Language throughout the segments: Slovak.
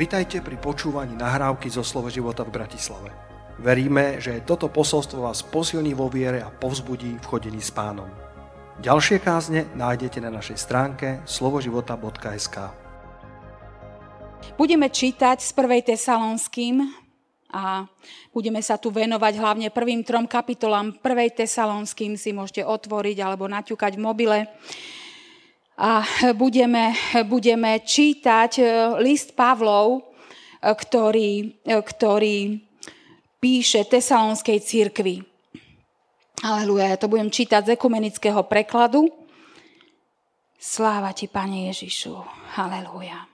Vitajte pri počúvaní nahrávky zo Slovo života v Bratislave. Veríme, že toto posolstvo vás posilní vo viere a povzbudí v chodení s pánom. Ďalšie kázne nájdete na našej stránke slovoživota.sk Budeme čítať z 1. Tesalonským a budeme sa tu venovať hlavne prvým trom kapitolám 1. Tesalonským si môžete otvoriť alebo naťukať v mobile a budeme, budeme čítať e, list Pavlov, e, ktorý, e, ktorý píše Tesalonskej církvi. Aleluja, ja to budem čítať z ekumenického prekladu. Sláva ti, Pane Ježišu. Aleluja.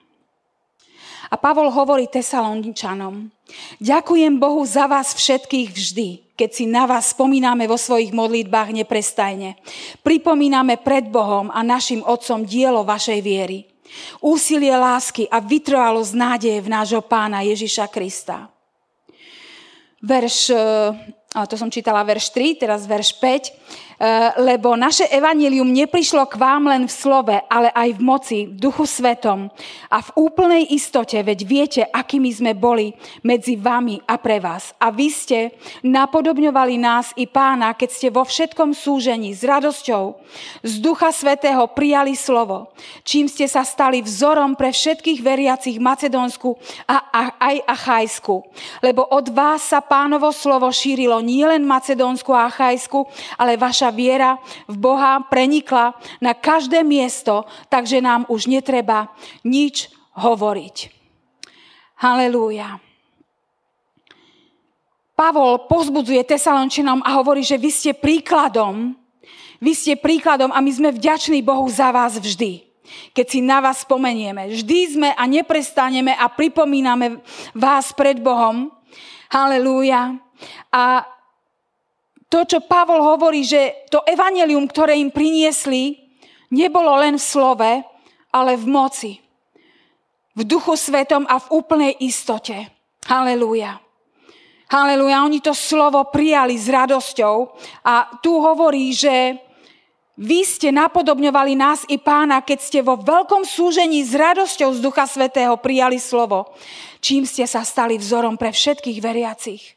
A Pavol hovorí Tesaloničanom, ďakujem Bohu za vás všetkých vždy, keď si na vás spomíname vo svojich modlitbách neprestajne. Pripomíname pred Bohom a našim Otcom dielo vašej viery. Úsilie lásky a vytrvalosť nádeje v nášho pána Ježiša Krista. Verš, eh, to som čítala verš 3, teraz verš 5 Eh, lebo naše evanílium neprišlo k vám len v slove, ale aj v moci, v duchu svetom a v úplnej istote, veď viete, akými sme boli medzi vami a pre vás. A vy ste napodobňovali nás i pána, keď ste vo všetkom súžení s radosťou z ducha svetého prijali slovo, čím ste sa stali vzorom pre všetkých veriacich Macedónsku a, a aj Achajsku. Lebo od vás sa pánovo slovo šírilo nielen Macedónsku a Achajsku, ale vaša viera v Boha prenikla na každé miesto, takže nám už netreba nič hovoriť. Halelúja. Pavol pozbudzuje Tesalončinom a hovorí, že vy ste príkladom, vy ste príkladom a my sme vďační Bohu za vás vždy. Keď si na vás spomenieme. Vždy sme a neprestaneme a pripomíname vás pred Bohom. Halelúja. A to, čo Pavol hovorí, že to evanelium, ktoré im priniesli, nebolo len v slove, ale v moci. V duchu svetom a v úplnej istote. Halelúja. Halelúja. Oni to slovo prijali s radosťou a tu hovorí, že vy ste napodobňovali nás i pána, keď ste vo veľkom súžení s radosťou z Ducha Svetého prijali slovo, čím ste sa stali vzorom pre všetkých veriacich.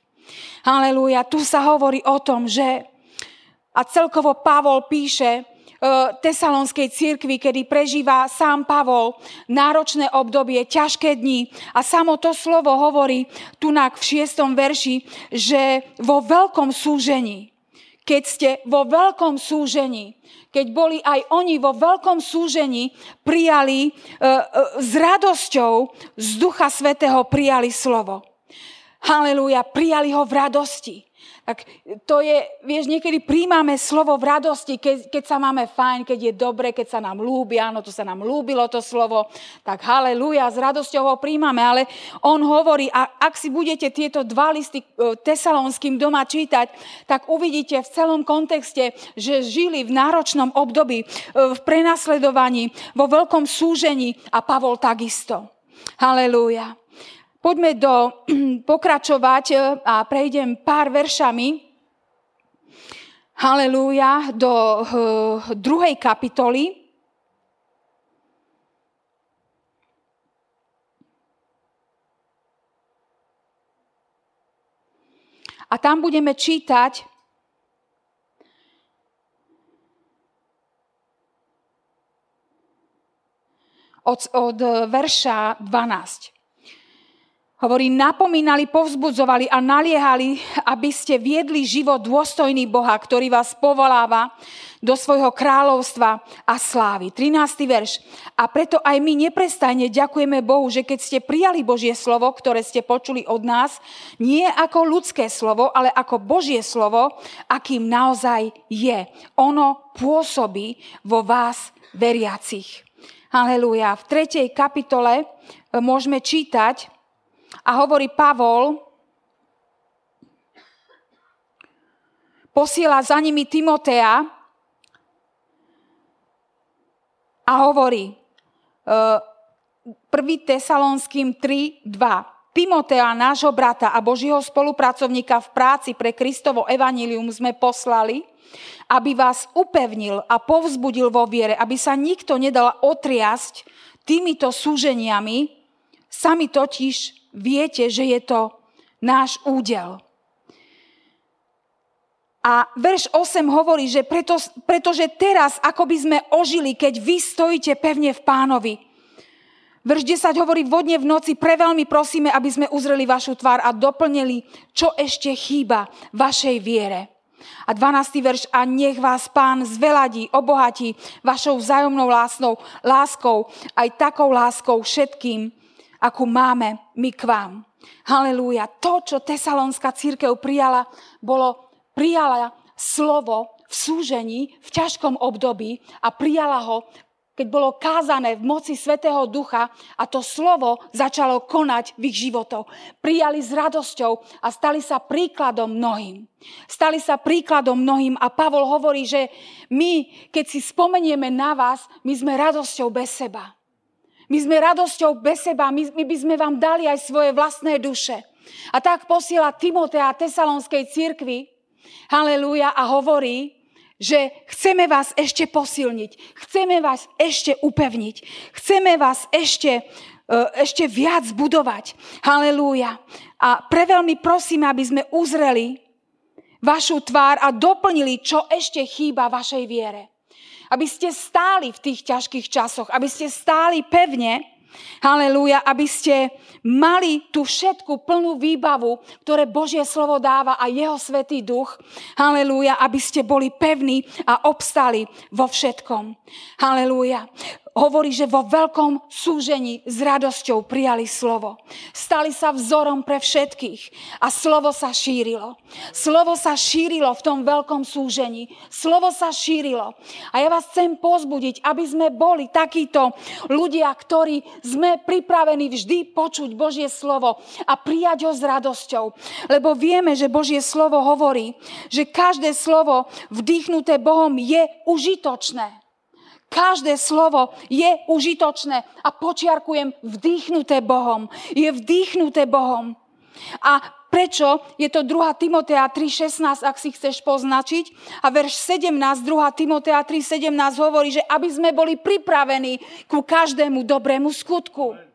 Halelúja. Tu sa hovorí o tom, že a celkovo Pavol píše, e, tesalonskej cirkvi, kedy prežíva sám Pavol náročné obdobie, ťažké dni. A samo to slovo hovorí tunak v šiestom verši, že vo veľkom súžení, keď ste vo veľkom súžení, keď boli aj oni vo veľkom súžení, prijali e, e, s radosťou z Ducha Svetého prijali slovo. Halelúja, prijali ho v radosti. Tak to je, vieš, niekedy príjmame slovo v radosti, keď, keď sa máme fajn, keď je dobre, keď sa nám lúbi, áno, to sa nám lúbilo to slovo, tak halelúja, s radosťou ho príjmame, ale on hovorí, a ak si budete tieto dva listy e, tesalonským doma čítať, tak uvidíte v celom kontexte, že žili v náročnom období, e, v prenasledovaní, vo veľkom súžení a Pavol takisto. Halelúja. Poďme do, pokračovať e, a prejdem pár veršami. Halelúja, do uh, druhej kapitoly. A tam budeme čítať od, od verša 12. Hovorí, napomínali, povzbudzovali a naliehali, aby ste viedli život dôstojný Boha, ktorý vás povoláva do svojho kráľovstva a slávy. 13. verš. A preto aj my neprestajne ďakujeme Bohu, že keď ste prijali Božie slovo, ktoré ste počuli od nás, nie ako ľudské slovo, ale ako Božie slovo, akým naozaj je. Ono pôsobí vo vás veriacich. Halelúja. V 3. kapitole môžeme čítať, a hovorí Pavol, posiela za nimi Timotea a hovorí, 1. E, Tesalonským 3, 2. Timotea, nášho brata a Božího spolupracovníka v práci pre Kristovo evanílium sme poslali, aby vás upevnil a povzbudil vo viere, aby sa nikto nedal otriasť týmito súženiami, Sami totiž viete, že je to náš údel. A verš 8 hovorí, že preto, pretože teraz, ako by sme ožili, keď vy stojíte pevne v pánovi. Verš 10 hovorí, vodne v noci preveľmi prosíme, aby sme uzreli vašu tvár a doplnili, čo ešte chýba vašej viere. A 12. verš, a nech vás pán zveladí, obohatí vašou vzájomnou láskou, aj takou láskou všetkým, akú máme my k vám. Halelúja. To, čo tesalonská církev prijala, bolo, prijala slovo v súžení, v ťažkom období a prijala ho keď bolo kázané v moci Svetého Ducha a to slovo začalo konať v ich životoch. Prijali s radosťou a stali sa príkladom mnohým. Stali sa príkladom mnohým a Pavol hovorí, že my, keď si spomenieme na vás, my sme radosťou bez seba. My sme radosťou bez seba, my, my by sme vám dali aj svoje vlastné duše. A tak posiela Timotea Tesalonskej cirkvi, halleluja, a hovorí, že chceme vás ešte posilniť, chceme vás ešte upevniť, chceme vás ešte, e, ešte viac budovať. Halelúja. A preveľmi prosíme, aby sme uzreli vašu tvár a doplnili, čo ešte chýba vašej viere. Aby ste stáli v tých ťažkých časoch, aby ste stáli pevne, Halelúja, aby ste mali tú všetku plnú výbavu, ktoré Božie slovo dáva a jeho svetý duch. Halelúja, aby ste boli pevní a obstali vo všetkom. Halelúja hovorí, že vo veľkom súžení s radosťou prijali slovo. Stali sa vzorom pre všetkých a slovo sa šírilo. Slovo sa šírilo v tom veľkom súžení. Slovo sa šírilo. A ja vás chcem pozbudiť, aby sme boli takíto ľudia, ktorí sme pripravení vždy počuť Božie slovo a prijať ho s radosťou. Lebo vieme, že Božie slovo hovorí, že každé slovo vdýchnuté Bohom je užitočné. Každé slovo je užitočné a počiarkujem vdýchnuté Bohom. Je vdýchnuté Bohom. A prečo je to 2. Timotea 3.16, ak si chceš poznačiť. A verš 17, 2. Timotea 3.17 hovorí, že aby sme boli pripravení ku každému dobrému skutku.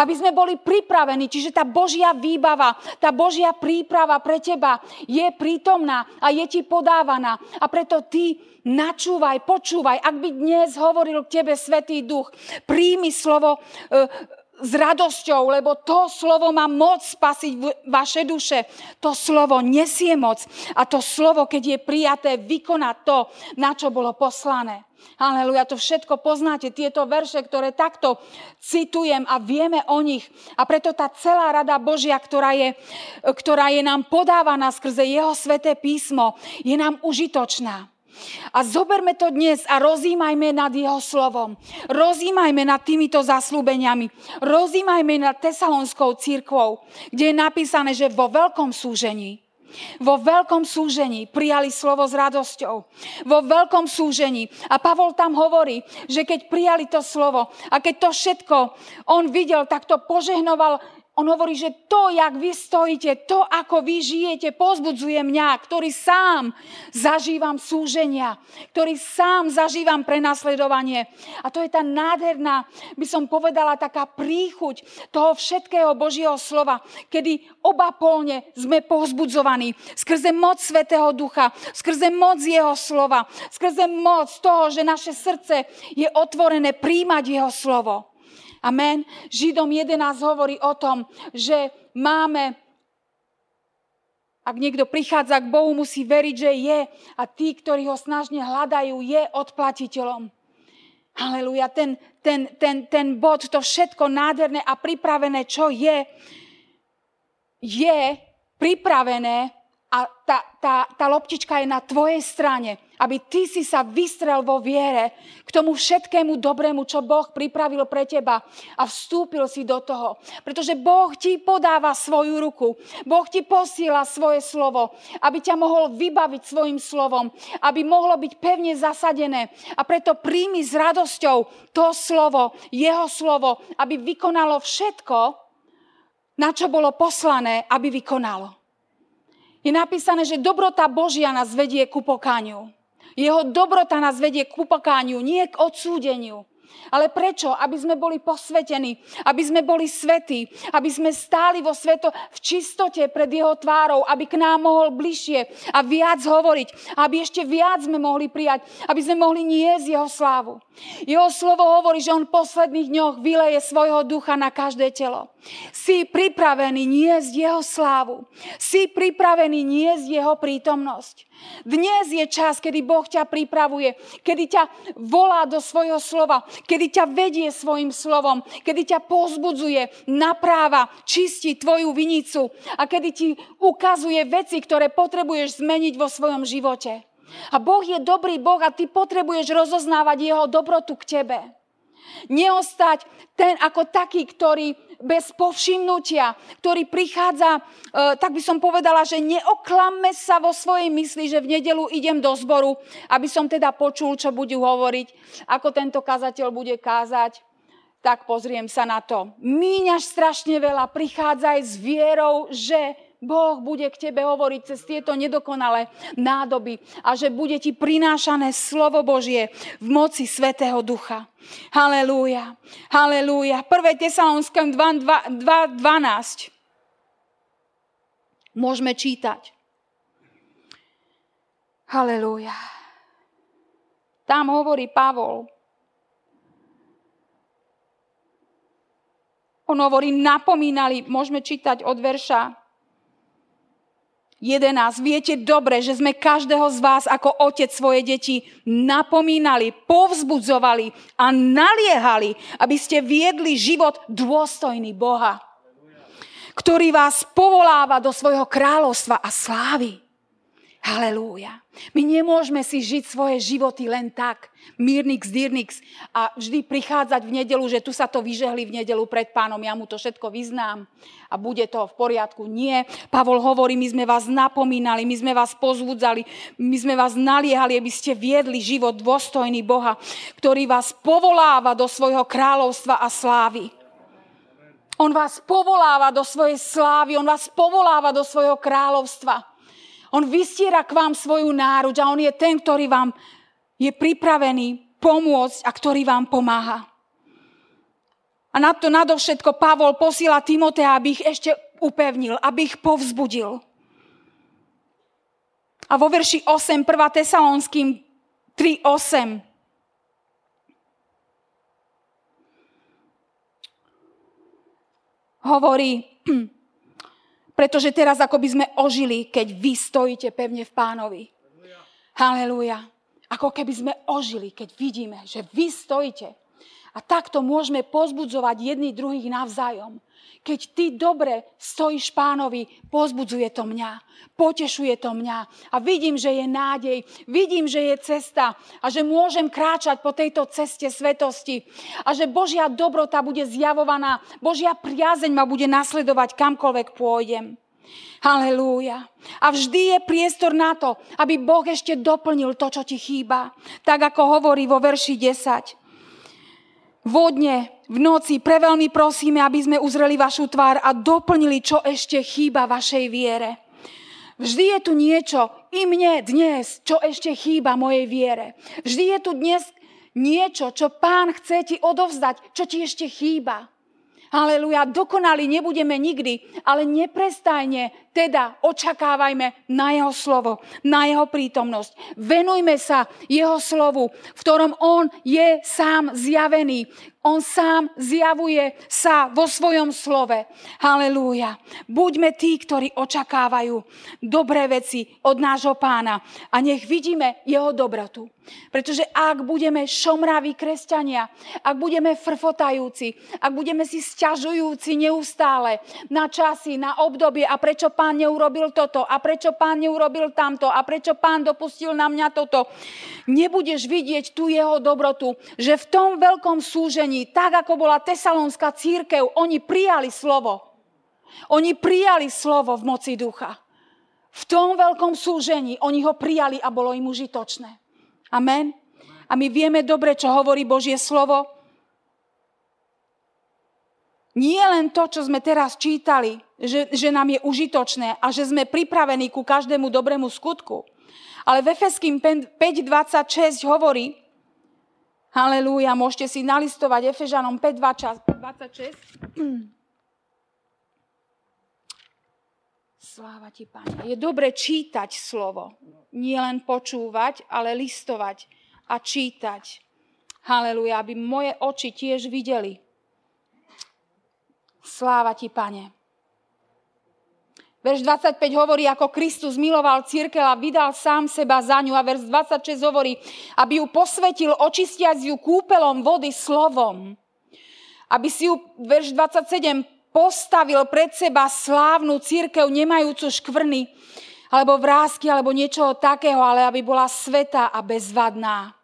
Aby sme boli pripravení, čiže tá Božia výbava, tá Božia príprava pre teba je prítomná a je ti podávaná. A preto ty načúvaj, počúvaj. Ak by dnes hovoril k tebe Svetý Duch, príjmi slovo e, s radosťou, lebo to slovo má moc spasiť vaše duše. To slovo nesie moc a to slovo, keď je prijaté, vykoná to, na čo bolo poslané. Aleluja, to všetko poznáte, tieto verše, ktoré takto citujem a vieme o nich. A preto tá celá rada Božia, ktorá je, ktorá je nám podávaná skrze Jeho sveté písmo, je nám užitočná. A zoberme to dnes a rozímajme nad jeho slovom. Rozímajme nad týmito zaslúbeniami. Rozímajme nad Tesalonskou církvou, kde je napísané, že vo veľkom súžení vo veľkom súžení prijali slovo s radosťou. Vo veľkom súžení. A Pavol tam hovorí, že keď prijali to slovo a keď to všetko on videl, tak to požehnoval on hovorí, že to, jak vy stojíte, to, ako vy žijete, pozbudzuje mňa, ktorý sám zažívam súženia, ktorý sám zažívam prenasledovanie. A to je tá nádherná, by som povedala, taká príchuť toho všetkého Božieho slova, kedy oba polne sme pozbudzovaní skrze moc Svetého Ducha, skrze moc Jeho slova, skrze moc toho, že naše srdce je otvorené príjmať Jeho slovo. Amen. Židom 11 hovorí o tom, že máme ak niekto prichádza k Bohu, musí veriť, že je. A tí, ktorí ho snažne hľadajú, je odplatiteľom. Haleluja. Ten, ten, ten, ten bod, to všetko nádherné a pripravené, čo je, je pripravené a tá, tá, tá loptička je na tvojej strane, aby ty si sa vystrel vo viere k tomu všetkému dobrému, čo Boh pripravil pre teba a vstúpil si do toho. Pretože Boh ti podáva svoju ruku, Boh ti posiela svoje slovo, aby ťa mohol vybaviť svojim slovom, aby mohlo byť pevne zasadené. A preto príjmi s radosťou to slovo, jeho slovo, aby vykonalo všetko, na čo bolo poslané, aby vykonalo je napísané, že dobrota Božia nás vedie ku pokániu. Jeho dobrota nás vedie k pokániu, nie k odsúdeniu. Ale prečo? Aby sme boli posvetení, aby sme boli svetí, aby sme stáli vo sveto v čistote pred jeho tvárou, aby k nám mohol bližšie a viac hovoriť, aby ešte viac sme mohli prijať, aby sme mohli niesť jeho slávu. Jeho slovo hovorí, že on v posledných dňoch vyleje svojho ducha na každé telo. Si pripravený niesť jeho slávu. Si pripravený niesť jeho prítomnosť. Dnes je čas, kedy Boh ťa pripravuje, kedy ťa volá do svojho slova, kedy ťa vedie svojim slovom, kedy ťa pozbudzuje, napráva, čistí tvoju vinicu a kedy ti ukazuje veci, ktoré potrebuješ zmeniť vo svojom živote. A Boh je dobrý Boh a ty potrebuješ rozoznávať jeho dobrotu k tebe. Neostať ten ako taký, ktorý bez povšimnutia, ktorý prichádza, e, tak by som povedala, že neoklamme sa vo svojej mysli, že v nedelu idem do zboru, aby som teda počul, čo budú hovoriť, ako tento kazateľ bude kázať. Tak pozriem sa na to. Míňaš strašne veľa, prichádzaj s vierou, že Boh bude k tebe hovoriť cez tieto nedokonalé nádoby a že bude ti prinášané slovo Božie v moci Svetého Ducha. Halelúja, halelúja. 1. Tesalonském 2.12 môžeme čítať. Halelúja. Tam hovorí Pavol. On hovorí, napomínali, môžeme čítať od verša 11. Viete dobre, že sme každého z vás ako otec svoje deti napomínali, povzbudzovali a naliehali, aby ste viedli život dôstojný Boha, ktorý vás povoláva do svojho kráľovstva a slávy. Halelúja. My nemôžeme si žiť svoje životy len tak, mírnix, dírnix a vždy prichádzať v nedelu, že tu sa to vyžehli v nedelu pred pánom, ja mu to všetko vyznám a bude to v poriadku. Nie. Pavol hovorí, my sme vás napomínali, my sme vás pozvudzali, my sme vás naliehali, aby ste viedli život dôstojný Boha, ktorý vás povoláva do svojho kráľovstva a slávy. On vás povoláva do svojej slávy, on vás povoláva do svojho kráľovstva. On vystiera k vám svoju náruč a on je ten, ktorý vám je pripravený pomôcť a ktorý vám pomáha. A na to nadovšetko Pavol posiela Timotea, aby ich ešte upevnil, aby ich povzbudil. A vo verši 8, 1. Tesalonským 3, 8. Hovorí, pretože teraz ako by sme ožili, keď vy stojíte pevne v pánovi. Halelúja. Ako keby sme ožili, keď vidíme, že vy stojíte. A takto môžeme pozbudzovať jedný druhých navzájom. Keď ty dobre stojíš pánovi, pozbudzuje to mňa, potešuje to mňa a vidím, že je nádej, vidím, že je cesta a že môžem kráčať po tejto ceste svetosti a že Božia dobrota bude zjavovaná, Božia priazeň ma bude nasledovať kamkoľvek pôjdem. Halelúja. A vždy je priestor na to, aby Boh ešte doplnil to, čo ti chýba. Tak ako hovorí vo verši 10 vodne, v noci, preveľmi prosíme, aby sme uzreli vašu tvár a doplnili, čo ešte chýba vašej viere. Vždy je tu niečo, i mne dnes, čo ešte chýba mojej viere. Vždy je tu dnes niečo, čo pán chce ti odovzdať, čo ti ešte chýba. Aleluja, dokonali nebudeme nikdy, ale neprestajne teda očakávajme na jeho slovo, na jeho prítomnosť. Venujme sa jeho slovu, v ktorom on je sám zjavený. On sám zjavuje sa vo svojom slove. Halelúja. Buďme tí, ktorí očakávajú dobré veci od nášho pána a nech vidíme jeho dobrotu. Pretože ak budeme šomraví kresťania, ak budeme frfotajúci, ak budeme si sťažujúci neustále na časy, na obdobie a prečo pán neurobil toto a prečo pán neurobil tamto a prečo pán dopustil na mňa toto, nebudeš vidieť tú jeho dobrotu, že v tom veľkom súžení, tak ako bola tesalonská církev, oni prijali slovo. Oni prijali slovo v moci ducha. V tom veľkom súžení oni ho prijali a bolo im užitočné. Amen. A my vieme dobre, čo hovorí Božie slovo. Nie len to, čo sme teraz čítali, že, že nám je užitočné a že sme pripravení ku každému dobrému skutku. Ale v Efeským 5.26 hovorí, Halelúja, môžete si nalistovať Efežanom 5, 26. Sláva ti, Pane. Je dobre čítať slovo. Nie len počúvať, ale listovať a čítať. Halelúja, aby moje oči tiež videli. Sláva ti, Pane. Verš 25 hovorí, ako Kristus miloval církev a vydal sám seba za ňu. A verš 26 hovorí, aby ju posvetil, očistiac ju kúpelom vody slovom. Aby si ju, verš 27, postavil pred seba slávnu církev, nemajúcu škvrny, alebo vrázky, alebo niečoho takého, ale aby bola sveta a bezvadná.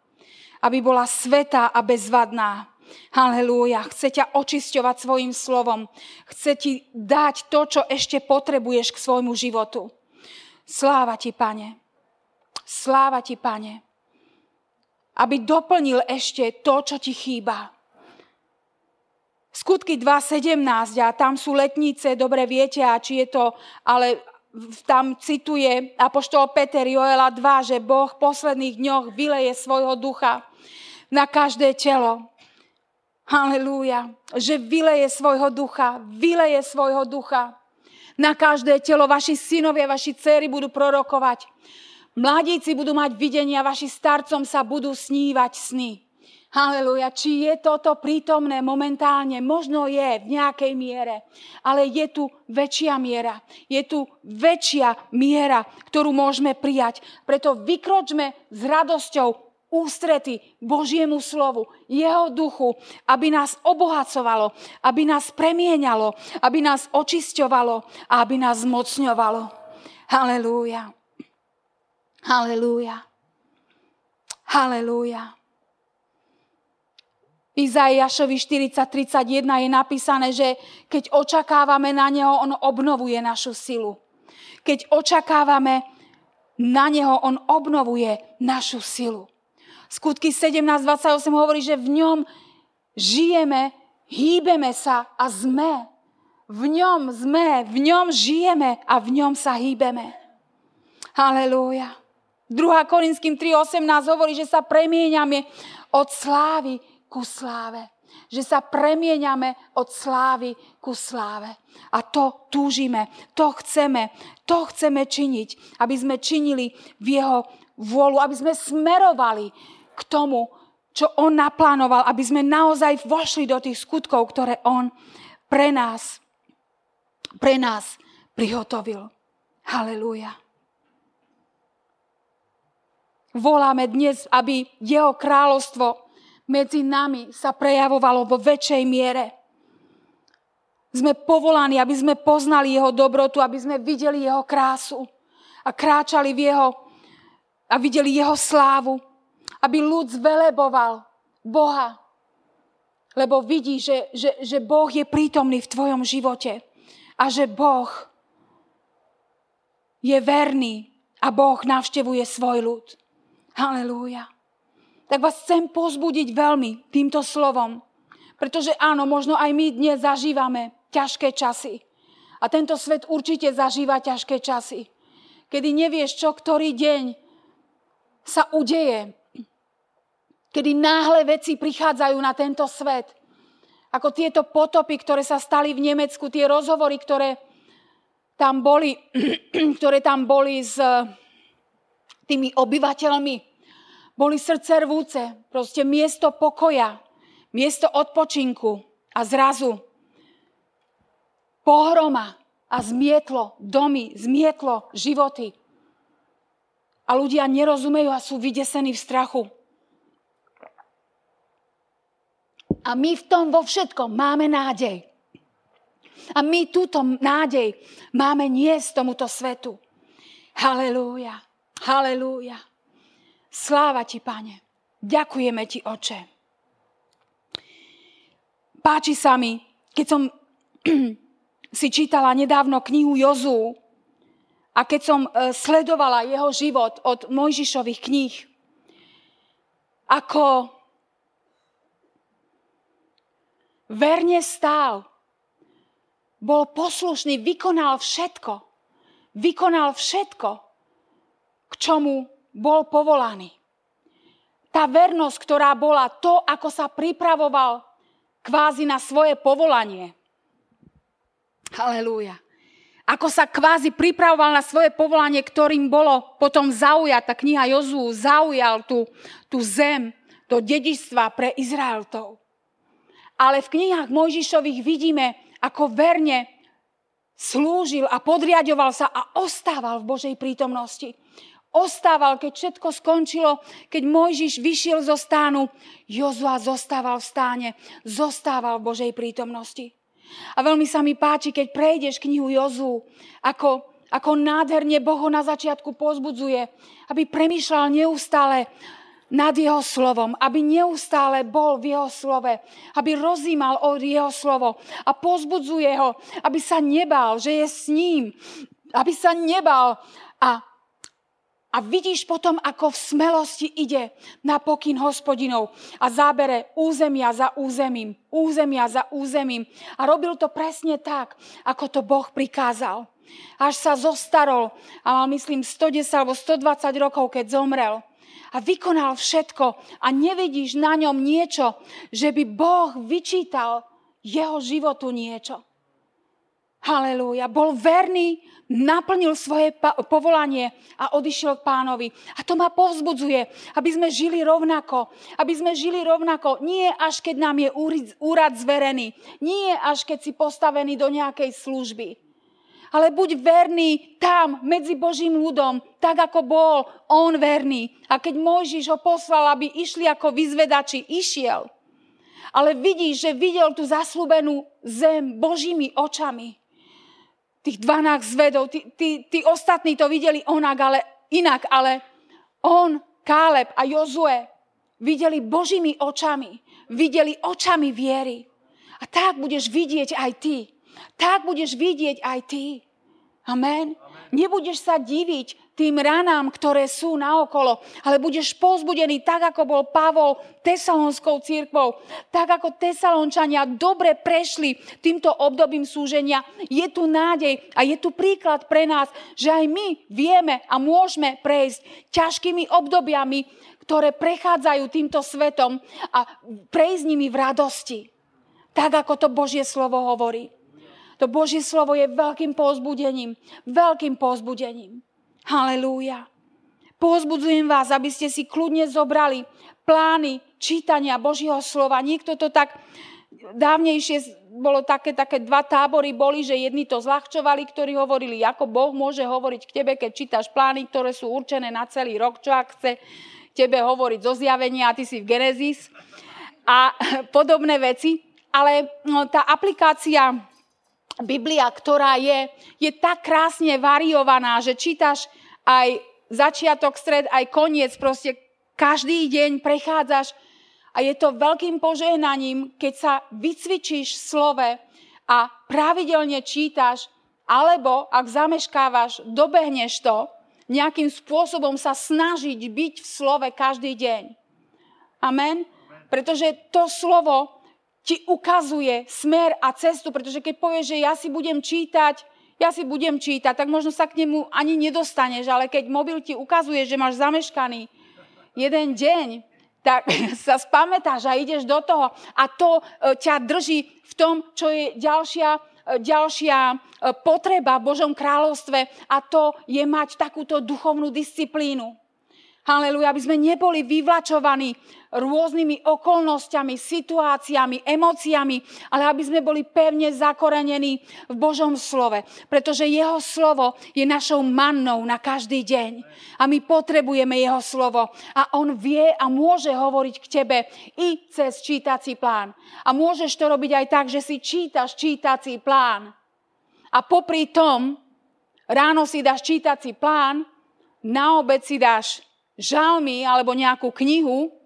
Aby bola sveta a bezvadná. Halelúja. Chce ťa očisťovať svojim slovom. Chce ti dať to, čo ešte potrebuješ k svojmu životu. Sláva ti, pane. Sláva ti, pane. Aby doplnil ešte to, čo ti chýba. Skutky 2.17 a tam sú letnice, dobre viete, a či je to, ale tam cituje Apoštol Peter Joela 2, že Boh v posledných dňoch vyleje svojho ducha na každé telo. Halelúja. Že vyleje svojho ducha. Vyleje svojho ducha. Na každé telo vaši synovia, vaši céry budú prorokovať. Mladíci budú mať videnia, vaši starcom sa budú snívať sny. Halelúja. Či je toto prítomné momentálne? Možno je v nejakej miere, ale je tu väčšia miera. Je tu väčšia miera, ktorú môžeme prijať. Preto vykročme s radosťou ústrety Božiemu slovu, jeho duchu, aby nás obohacovalo, aby nás premieňalo, aby nás očisťovalo a aby nás zmocňovalo. Halelúja. Halelúja. Halelúja. Izaiašovi 40.31 je napísané, že keď očakávame na Neho, On obnovuje našu silu. Keď očakávame na Neho, On obnovuje našu silu. Skutky 17.28 hovorí, že v ňom žijeme, hýbeme sa a sme. V ňom sme, v ňom žijeme a v ňom sa hýbeme. Halelúja. 2. Korinským 3.18 hovorí, že sa premieňame od slávy ku sláve. Že sa premieňame od slávy ku sláve. A to túžime, to chceme, to chceme činiť, aby sme činili v jeho vôľu, aby sme smerovali k tomu, čo on naplánoval, aby sme naozaj vošli do tých skutkov, ktoré on pre nás, pre nás prihotovil. Halelúja. Voláme dnes, aby jeho kráľovstvo medzi nami sa prejavovalo vo väčšej miere. Sme povolaní, aby sme poznali jeho dobrotu, aby sme videli jeho krásu a kráčali v jeho a videli jeho slávu aby ľud zveleboval Boha. Lebo vidí, že, že, že Boh je prítomný v tvojom živote. A že Boh je verný a Boh navštevuje svoj ľud. Halelúja. Tak vás chcem pozbudiť veľmi týmto slovom. Pretože áno, možno aj my dnes zažívame ťažké časy. A tento svet určite zažíva ťažké časy. Kedy nevieš, čo ktorý deň sa udeje kedy náhle veci prichádzajú na tento svet. Ako tieto potopy, ktoré sa stali v Nemecku, tie rozhovory, ktoré tam boli, ktoré tam boli s tými obyvateľmi, boli srdce rvúce, proste miesto pokoja, miesto odpočinku a zrazu pohroma a zmietlo domy, zmietlo životy. A ľudia nerozumejú a sú vydesení v strachu. A my v tom vo všetkom máme nádej. A my túto nádej máme niesť tomuto svetu. Halelúja, halelúja. Sláva ti, pane. Ďakujeme ti, oče. Páči sa mi, keď som si čítala nedávno knihu Jozú a keď som e, sledovala jeho život od Mojžišových kníh, ako verne stál. Bol poslušný, vykonal všetko. Vykonal všetko, k čomu bol povolaný. tá vernosť, ktorá bola to, ako sa pripravoval kvázi na svoje povolanie. Halelúja. Ako sa kvázi pripravoval na svoje povolanie, ktorým bolo potom zaujatá kniha Jozú, zaujal tú, tú zem, do dedičstva pre Izraeltov. Ale v knihách Mojžišových vidíme, ako verne slúžil a podriadoval sa a ostával v Božej prítomnosti. Ostával, keď všetko skončilo, keď Mojžiš vyšiel zo stánu, Jozua zostával v stáne, zostával v Božej prítomnosti. A veľmi sa mi páči, keď prejdeš knihu Jozu, ako, ako nádherne Boh ho na začiatku pozbudzuje, aby premýšľal neustále nad jeho slovom, aby neustále bol v jeho slove, aby rozímal o jeho slovo a pozbudzuje ho, aby sa nebal, že je s ním, aby sa nebal a a vidíš potom, ako v smelosti ide na pokyn hospodinov a zábere územia za územím, územia za územím. A robil to presne tak, ako to Boh prikázal. Až sa zostarol a mal, myslím, 110 alebo 120 rokov, keď zomrel a vykonal všetko a nevidíš na ňom niečo, že by Boh vyčítal jeho životu niečo. Halelúja. Bol verný, naplnil svoje povolanie a odišiel k pánovi. A to ma povzbudzuje, aby sme žili rovnako. Aby sme žili rovnako. Nie až keď nám je úrad zverený. Nie až keď si postavený do nejakej služby ale buď verný tam, medzi Božím ľudom, tak ako bol on verný. A keď Mojžiš ho poslal, aby išli ako vyzvedači, išiel. Ale vidíš, že videl tú zaslúbenú zem Božími očami. Tých 12 zvedov, tí, tí, tí ostatní to videli onak, ale, inak, ale on, Káleb a Jozue videli Božími očami. Videli očami viery. A tak budeš vidieť aj ty tak budeš vidieť aj ty. Amen. Nebudeš sa diviť tým ranám, ktoré sú naokolo, ale budeš pozbudený tak, ako bol Pavol tesalonskou církvou, tak ako tesalončania dobre prešli týmto obdobím súženia. Je tu nádej a je tu príklad pre nás, že aj my vieme a môžeme prejsť ťažkými obdobiami, ktoré prechádzajú týmto svetom a prejsť nimi v radosti. Tak, ako to Božie slovo hovorí. To Božie slovo je veľkým pozbudením. Veľkým pozbudením. Halelúja. Pozbudzujem vás, aby ste si kľudne zobrali plány čítania Božieho slova. Niekto to tak dávnejšie bolo také, také dva tábory boli, že jedni to zľahčovali, ktorí hovorili, ako Boh môže hovoriť k tebe, keď čítaš plány, ktoré sú určené na celý rok, čo ak chce tebe hovoriť zo zjavenia a ty si v Genesis a podobné veci. Ale no, tá aplikácia Biblia, ktorá je, je tak krásne variovaná, že čítaš aj začiatok, stred, aj koniec, proste každý deň prechádzaš a je to veľkým požehnaním, keď sa vycvičíš slove a pravidelne čítaš, alebo ak zameškávaš, dobehneš to, nejakým spôsobom sa snažiť byť v slove každý deň. Amen? Pretože to slovo ti ukazuje smer a cestu, pretože keď povieš, že ja si budem čítať, ja si budem čítať, tak možno sa k nemu ani nedostaneš, ale keď mobil ti ukazuje, že máš zameškaný jeden deň, tak sa spamätáš a ideš do toho a to e, ťa drží v tom, čo je ďalšia, e, ďalšia e, potreba v Božom kráľovstve a to je mať takúto duchovnú disciplínu. Haleluja, aby sme neboli vyvlačovaní rôznymi okolnostiami, situáciami, emóciami, ale aby sme boli pevne zakorenení v Božom slove. Pretože jeho slovo je našou mannou na každý deň. A my potrebujeme jeho slovo. A on vie a môže hovoriť k tebe i cez čítací plán. A môžeš to robiť aj tak, že si čítaš čítací plán. A popri tom ráno si dáš čítací plán, na obed si dáš žalmy alebo nejakú knihu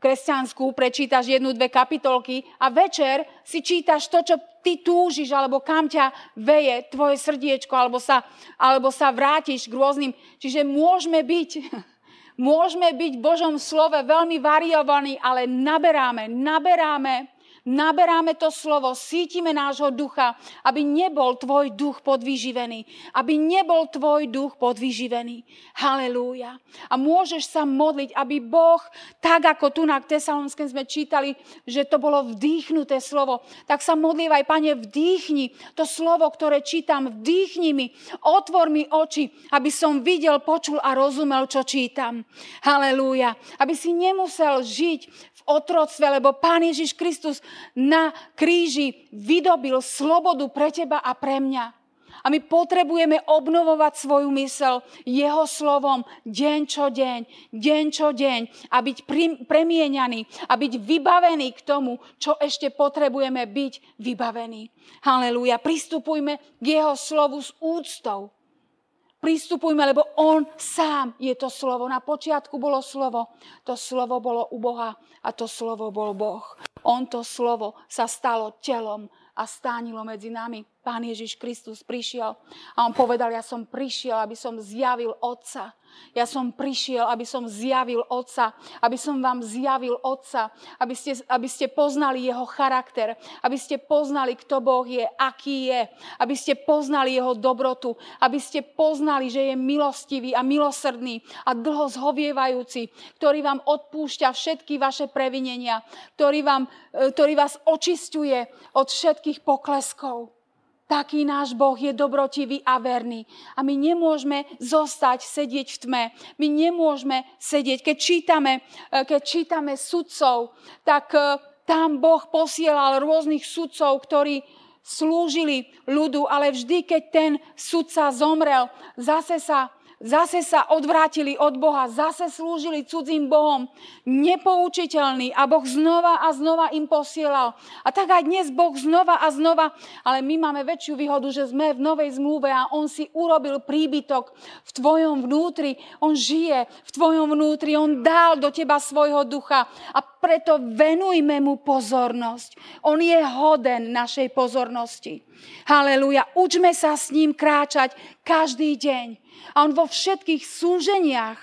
kresťanskú, prečítaš jednu, dve kapitolky a večer si čítaš to, čo ty túžiš, alebo kam ťa veje tvoje srdiečko, alebo sa, alebo sa vrátiš k rôznym. Čiže môžeme byť, môžeme byť v Božom slove veľmi variovaní, ale naberáme, naberáme naberáme to slovo, sítime nášho ducha, aby nebol tvoj duch podvyživený. Aby nebol tvoj duch podvyživený. Halelúja. A môžeš sa modliť, aby Boh, tak ako tu na Tesalonském sme čítali, že to bolo vdýchnuté slovo, tak sa modlívaj, Pane, vdýchni to slovo, ktoré čítam, vdýchni mi, otvor mi oči, aby som videl, počul a rozumel, čo čítam. Halelúja. Aby si nemusel žiť v otroctve, lebo Pán Ježiš Kristus na kríži vydobil slobodu pre teba a pre mňa. A my potrebujeme obnovovať svoju mysel jeho slovom deň čo deň, deň čo deň a byť premieňaný a byť vybavený k tomu, čo ešte potrebujeme byť vybavení. Halelúja. Pristupujme k jeho slovu s úctou. Pristupujme, lebo on sám je to slovo. Na počiatku bolo slovo, to slovo bolo u Boha a to slovo bol Boh. On to slovo sa stalo telom a stánilo medzi nami. Pán Ježiš Kristus prišiel a on povedal, ja som prišiel, aby som zjavil Otca. Ja som prišiel, aby som zjavil Otca, aby som vám zjavil Otca, aby ste, aby ste poznali Jeho charakter, aby ste poznali, kto Boh je, aký je, aby ste poznali Jeho dobrotu, aby ste poznali, že je milostivý a milosrdný a dlho zhovievajúci, ktorý vám odpúšťa všetky vaše previnenia, ktorý, vám, e, ktorý vás očistuje od všetkých pokleskov. Taký náš Boh je dobrotivý a verný. A my nemôžeme zostať, sedieť v tme. My nemôžeme sedieť. Keď čítame, e, keď čítame sudcov, tak e, tam Boh posielal rôznych sudcov, ktorí slúžili ľudu, ale vždy, keď ten sudca zomrel, zase sa zase sa odvrátili od Boha, zase slúžili cudzím Bohom, nepoučiteľný a Boh znova a znova im posielal. A tak aj dnes Boh znova a znova, ale my máme väčšiu výhodu, že sme v novej zmluve a On si urobil príbytok v tvojom vnútri, On žije v tvojom vnútri, On dal do teba svojho ducha a preto venujme mu pozornosť. On je hoden našej pozornosti. Halelúja. Učme sa s ním kráčať každý deň. A on vo všetkých súženiach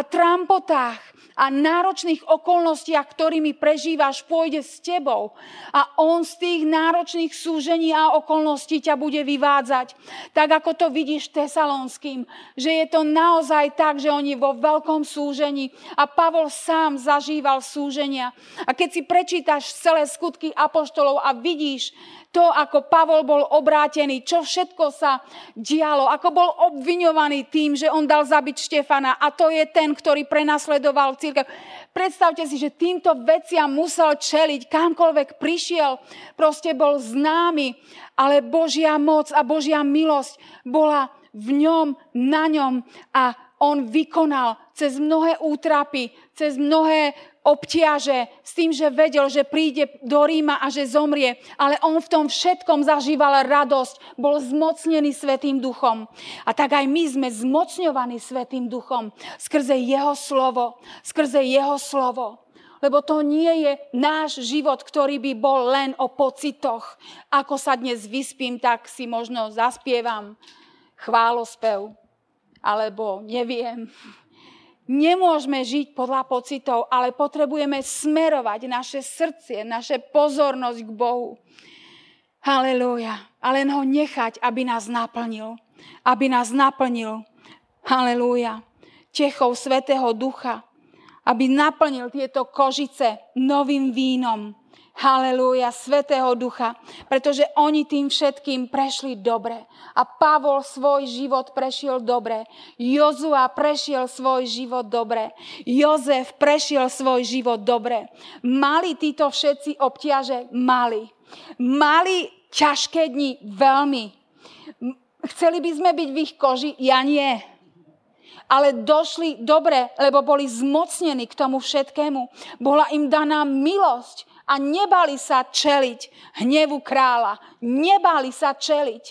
a trampotách a náročných okolnostiach, ktorými prežívaš, pôjde s tebou. A on z tých náročných súžení a okolností ťa bude vyvádzať. Tak ako to vidíš tesalonským, že je to naozaj tak, že oni vo veľkom súžení a Pavol sám zažíval súženia. A keď si prečítaš celé skutky apoštolov a vidíš, to, ako Pavol bol obrátený, čo všetko sa dialo, ako bol obviňovaný tým, že on dal zabiť Štefana a to je ten, ktorý prenasledoval církev. Predstavte si, že týmto veciam musel čeliť, kamkoľvek prišiel, proste bol známy, ale Božia moc a Božia milosť bola v ňom, na ňom a on vykonal cez mnohé útrapy, cez mnohé obtiaže, s tým, že vedel, že príde do Ríma a že zomrie. Ale on v tom všetkom zažíval radosť, bol zmocnený Svetým duchom. A tak aj my sme zmocňovaní Svetým duchom skrze Jeho slovo, skrze Jeho slovo. Lebo to nie je náš život, ktorý by bol len o pocitoch. Ako sa dnes vyspím, tak si možno zaspievam chválospev. Alebo neviem, Nemôžeme žiť podľa pocitov, ale potrebujeme smerovať naše srdcie, naše pozornosť k Bohu. Halelúja. A len ho nechať, aby nás naplnil. Aby nás naplnil. Halelúja. Techou Svetého Ducha. Aby naplnil tieto kožice novým vínom Halelúja, Svetého Ducha, pretože oni tým všetkým prešli dobre. A Pavol svoj život prešiel dobre. Jozua prešiel svoj život dobre. Jozef prešiel svoj život dobre. Mali títo všetci obťaže? Mali. Mali ťažké dni? Veľmi. Chceli by sme byť v ich koži? Ja nie ale došli dobre, lebo boli zmocnení k tomu všetkému. Bola im daná milosť a nebali sa čeliť hnevu kráľa. Nebali sa čeliť.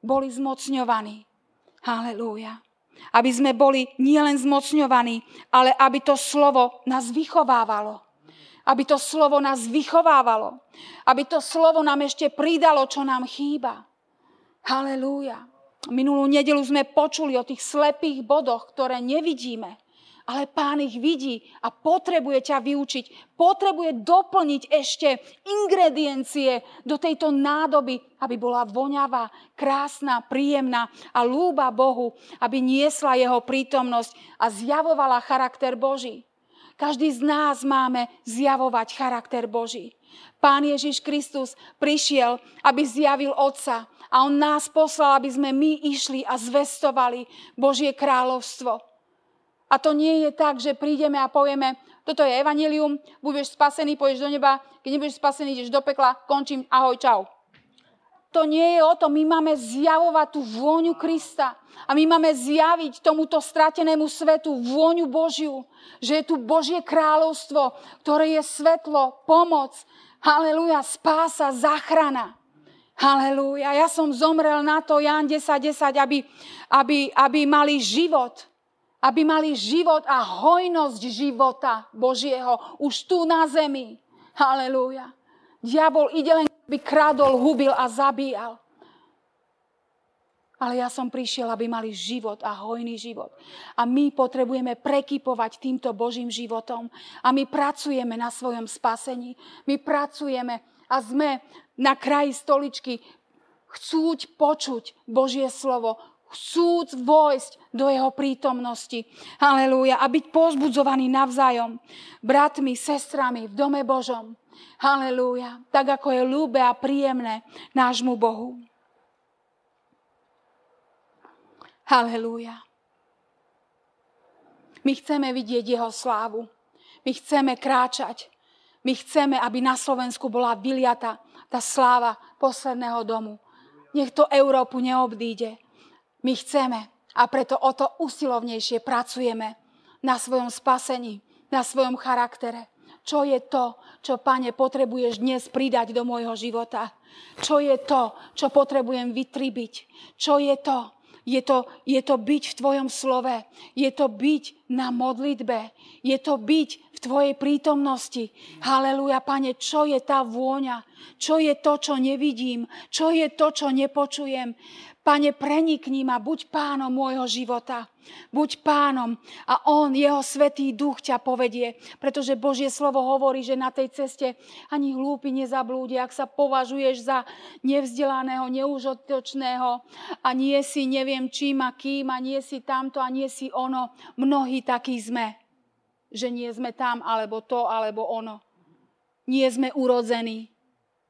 Boli zmocňovaní. Halelúja. Aby sme boli nielen zmocňovaní, ale aby to slovo nás vychovávalo. Aby to slovo nás vychovávalo. Aby to slovo nám ešte pridalo, čo nám chýba. Halelúja. Minulú nedelu sme počuli o tých slepých bodoch, ktoré nevidíme ale pán ich vidí a potrebuje ťa vyučiť. Potrebuje doplniť ešte ingrediencie do tejto nádoby, aby bola voňavá, krásna, príjemná a lúba Bohu, aby niesla jeho prítomnosť a zjavovala charakter Boží. Každý z nás máme zjavovať charakter Boží. Pán Ježiš Kristus prišiel, aby zjavil Otca a On nás poslal, aby sme my išli a zvestovali Božie kráľovstvo. A to nie je tak, že prídeme a povieme, toto je evanilium, budeš spasený, pôjdeš do neba, keď nebudeš spasený, ideš do pekla, končím, ahoj, čau. To nie je o to. My máme zjavovať tú vôňu Krista. A my máme zjaviť tomuto stratenému svetu vôňu Božiu. Že je tu Božie kráľovstvo, ktoré je svetlo, pomoc. Halelúja, spása, záchrana. Halelúja. Ja som zomrel na to, Jan 10, 10, aby, aby, aby mali život aby mali život a hojnosť života Božieho už tu na zemi. Halelúja. Diabol ide len, aby kradol, hubil a zabíjal. Ale ja som prišiel, aby mali život a hojný život. A my potrebujeme prekypovať týmto Božím životom. A my pracujeme na svojom spasení. My pracujeme a sme na kraji stoličky chcúť počuť Božie slovo, chcúc vojsť do jeho prítomnosti. Halelúja. A byť pozbudzovaný navzájom. Bratmi, sestrami v dome Božom. Halelúja. Tak ako je ľúbe a príjemné nášmu Bohu. Halelúja. My chceme vidieť jeho slávu. My chceme kráčať. My chceme, aby na Slovensku bola vyliata tá sláva posledného domu. Nech to Európu neobdíde. My chceme a preto o to usilovnejšie pracujeme na svojom spasení, na svojom charaktere. Čo je to, čo, pane, potrebuješ dnes pridať do môjho života? Čo je to, čo potrebujem vytribiť? Čo je to? Je to, je to byť v Tvojom slove. Je to byť na modlitbe. Je to byť v Tvojej prítomnosti. Haleluja, Pane, čo je tá vôňa? Čo je to, čo nevidím? Čo je to, čo nepočujem? Pane, prenikni ma, buď pánom môjho života. Buď pánom a on, jeho svetý duch ťa povedie, pretože Božie slovo hovorí, že na tej ceste ani hlúpi nezablúdi, ak sa považuješ za nevzdelaného, neužitočného a nie si neviem čím a kým a nie si tamto a nie si ono. Mnohí takí sme, že nie sme tam, alebo to, alebo ono. Nie sme urodzení.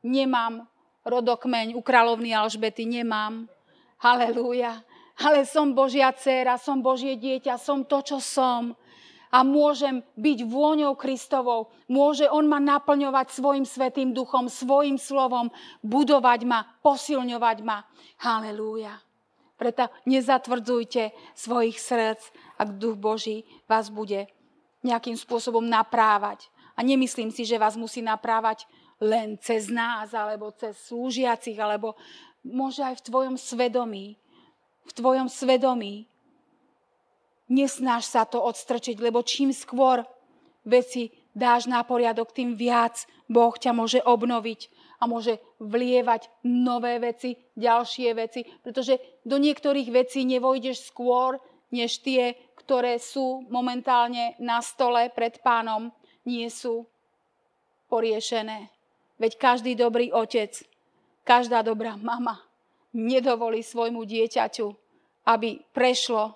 Nemám rodokmeň u kráľovny Alžbety, nemám Halelúja. Ale som Božia dcéra, som Božie dieťa, som to, čo som. A môžem byť vôňou Kristovou. Môže On ma naplňovať svojim svetým duchom, svojim slovom, budovať ma, posilňovať ma. Halelúja. Preto nezatvrdzujte svojich srdc, ak duch Boží vás bude nejakým spôsobom naprávať. A nemyslím si, že vás musí naprávať len cez nás, alebo cez slúžiacich, alebo môže aj v tvojom svedomí, v tvojom svedomí. Nesnáš sa to odstrčiť, lebo čím skôr veci dáš na poriadok, tým viac Boh ťa môže obnoviť a môže vlievať nové veci, ďalšie veci, pretože do niektorých vecí nevojdeš skôr, než tie, ktoré sú momentálne na stole pred pánom, nie sú poriešené. Veď každý dobrý otec Každá dobrá mama nedovolí svojmu dieťaťu, aby prešlo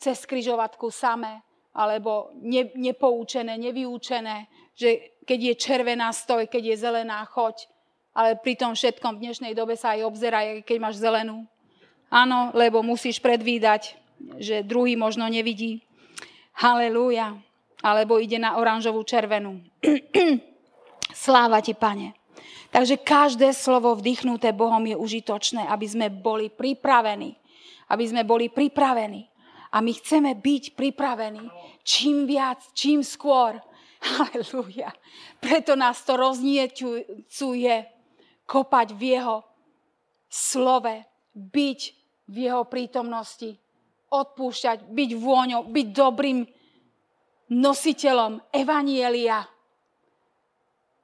cez kryžovatku samé, alebo ne, nepoučené, nevyučené, že keď je červená stoj, keď je zelená choď, ale pri tom všetkom v dnešnej dobe sa aj obzeraj, keď máš zelenú. Áno, lebo musíš predvídať, že druhý možno nevidí. Halelúja. Alebo ide na oranžovú červenú. Sláva ti, pane. Takže každé slovo vdychnuté Bohom je užitočné, aby sme boli pripravení. Aby sme boli pripravení. A my chceme byť pripravení čím viac, čím skôr. Halelúja. Preto nás to rozniecuje kopať v jeho slove, byť v jeho prítomnosti, odpúšťať, byť vôňou, byť dobrým nositeľom Evanielia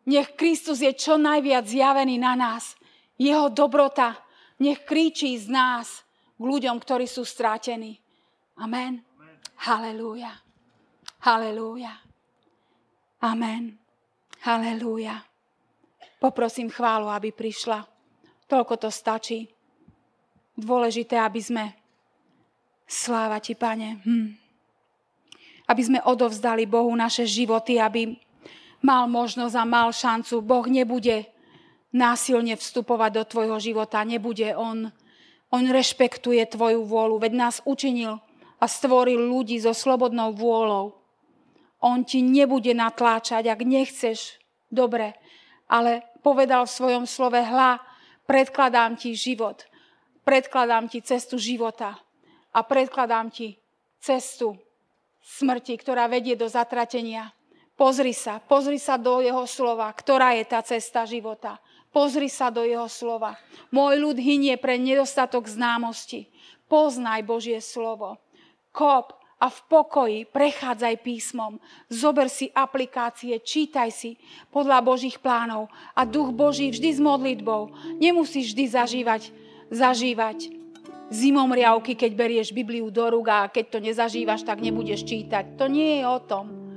nech Kristus je čo najviac zjavený na nás. Jeho dobrota nech kričí z nás k ľuďom, ktorí sú strátení. Amen. Halelúja. Halelúja. Amen. Halelúja. Poprosím chválu, aby prišla. Toľko to stačí. Dôležité, aby sme sláva ti, pane. Hm. Aby sme odovzdali Bohu naše životy, aby mal možnosť a mal šancu. Boh nebude násilne vstupovať do tvojho života. Nebude on. On rešpektuje tvoju vôľu. Veď nás učinil a stvoril ľudí so slobodnou vôľou. On ti nebude natláčať, ak nechceš. Dobre, ale povedal v svojom slove, hla, predkladám ti život. Predkladám ti cestu života. A predkladám ti cestu smrti, ktorá vedie do zatratenia. Pozri sa, pozri sa do jeho slova, ktorá je tá cesta života. Pozri sa do jeho slova. Môj ľud hynie pre nedostatok známosti. Poznaj Božie slovo. Kop a v pokoji prechádzaj písmom. Zober si aplikácie, čítaj si podľa Božích plánov a duch Boží vždy s modlitbou. Nemusíš vždy zažívať, zažívať zimomriavky, keď berieš Bibliu do rúk a keď to nezažívaš, tak nebudeš čítať. To nie je o tom.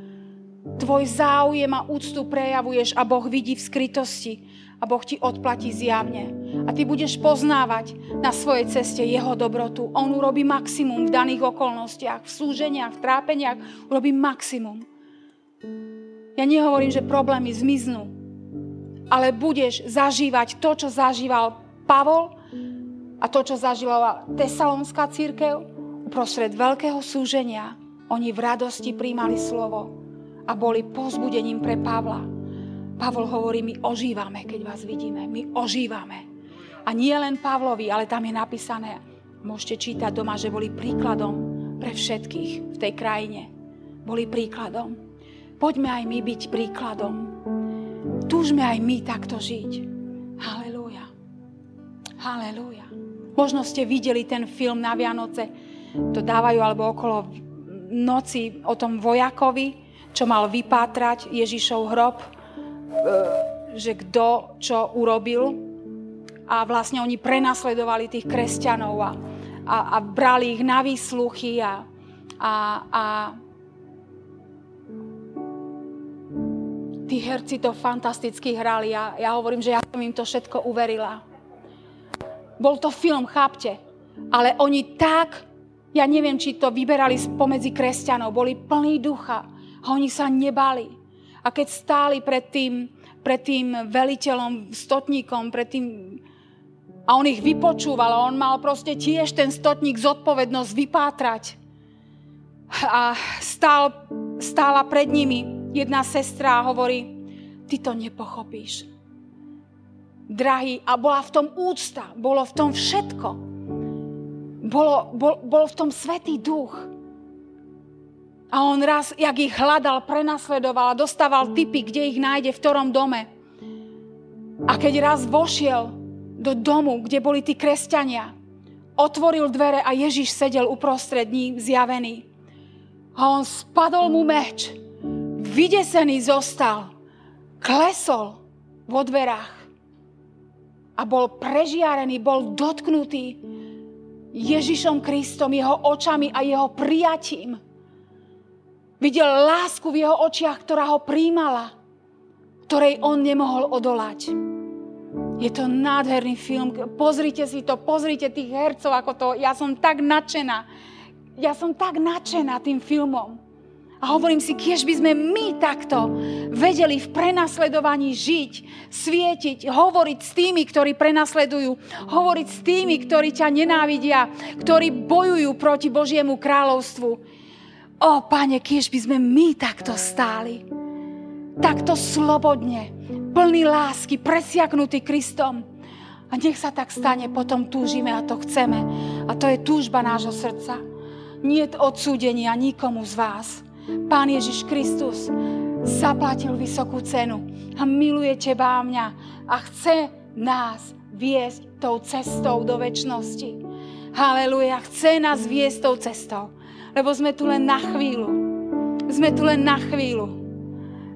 Tvoj záujem a úctu prejavuješ a Boh vidí v skrytosti a Boh ti odplatí zjavne. A ty budeš poznávať na svojej ceste jeho dobrotu. On urobí maximum v daných okolnostiach, v súženiach, v trápeniach. Urobí maximum. Ja nehovorím, že problémy zmiznú, ale budeš zažívať to, čo zažíval Pavol a to, čo zažívala Tesalonská církev. Uprostred veľkého súženia oni v radosti príjmali slovo a boli pozbudením pre Pavla. Pavol hovorí, my ožívame, keď vás vidíme. My ožívame. A nie len Pavlovi, ale tam je napísané, môžete čítať doma, že boli príkladom pre všetkých v tej krajine. Boli príkladom. Poďme aj my byť príkladom. Túžme aj my takto žiť. Halelúja. Halelúja. Možno ste videli ten film na Vianoce, to dávajú alebo okolo noci o tom vojakovi, čo mal vypátrať Ježišov hrob E, že kto čo urobil. A vlastne oni prenasledovali tých kresťanov a, a, a brali ich na výsluchy a, a, a tí herci to fantasticky hrali a ja hovorím, že ja som im to všetko uverila. Bol to film, chápte, ale oni tak, ja neviem, či to vyberali spomedzi kresťanov, boli plní ducha a oni sa nebali. A keď stáli pred tým, pred tým veliteľom, stotníkom, pred tým... A on ich vypočúval a on mal proste tiež ten stotník zodpovednosť vypátrať. A stál, stála pred nimi jedna sestra a hovorí, ty to nepochopíš. Drahý, a bola v tom úcta, bolo v tom všetko. Bolo, bol, bol v tom Svetý duch. A on raz, jak ich hľadal, prenasledoval a dostával typy, kde ich nájde, v ktorom dome. A keď raz vošiel do domu, kde boli tí kresťania, otvoril dvere a Ježiš sedel uprostred ní zjavený. A on spadol mu meč. Vydesený zostal. Klesol vo dverách. A bol prežiarený, bol dotknutý Ježišom Kristom, jeho očami a jeho prijatím. Videl lásku v jeho očiach, ktorá ho príjmala, ktorej on nemohol odolať. Je to nádherný film. Pozrite si to, pozrite tých hercov, ako to. Ja som tak nadšená. Ja som tak nadšená tým filmom. A hovorím si, kiež by sme my takto vedeli v prenasledovaní žiť, svietiť, hovoriť s tými, ktorí prenasledujú, hovoriť s tými, ktorí ťa nenávidia, ktorí bojujú proti Božiemu kráľovstvu. O, Pane, kiež by sme my takto stáli. Takto slobodne, plný lásky, presiaknutý Kristom. A nech sa tak stane, potom túžime a to chceme. A to je túžba nášho srdca. Nie odsúdenia nikomu z vás. Pán Ježiš Kristus zaplatil vysokú cenu a miluje teba a mňa a chce nás viesť tou cestou do väčšnosti. Haleluja, chce nás viesť tou cestou lebo sme tu len na chvíľu. Sme tu len na chvíľu.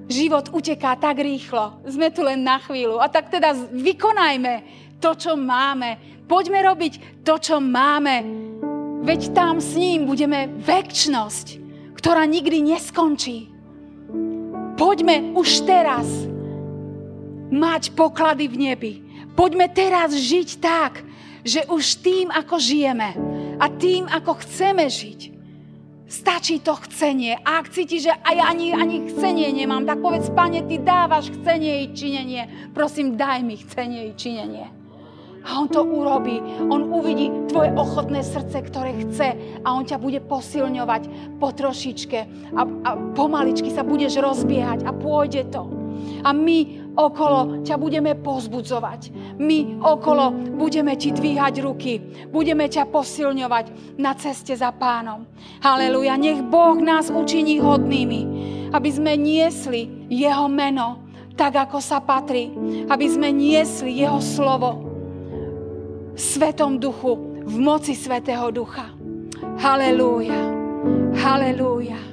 Život uteká tak rýchlo. Sme tu len na chvíľu. A tak teda vykonajme to, čo máme. Poďme robiť to, čo máme. Veď tam s ním budeme väčnosť, ktorá nikdy neskončí. Poďme už teraz mať poklady v nebi. Poďme teraz žiť tak, že už tým, ako žijeme a tým, ako chceme žiť, stačí to chcenie. A ak cítiš, že aj ani, ani chcenie nemám, tak povedz, pane, ty dávaš chcenie i činenie. Prosím, daj mi chcenie i činenie. A on to urobí. On uvidí tvoje ochotné srdce, ktoré chce a on ťa bude posilňovať po trošičke a, a pomaličky sa budeš rozbiehať a pôjde to. A my okolo ťa budeme pozbudzovať. My okolo budeme ti dvíhať ruky. Budeme ťa posilňovať na ceste za pánom. Haleluja. Nech Boh nás učiní hodnými, aby sme niesli jeho meno tak, ako sa patrí. Aby sme niesli jeho slovo v Svetom duchu, v moci Svetého ducha. Halelúja. Halelúja.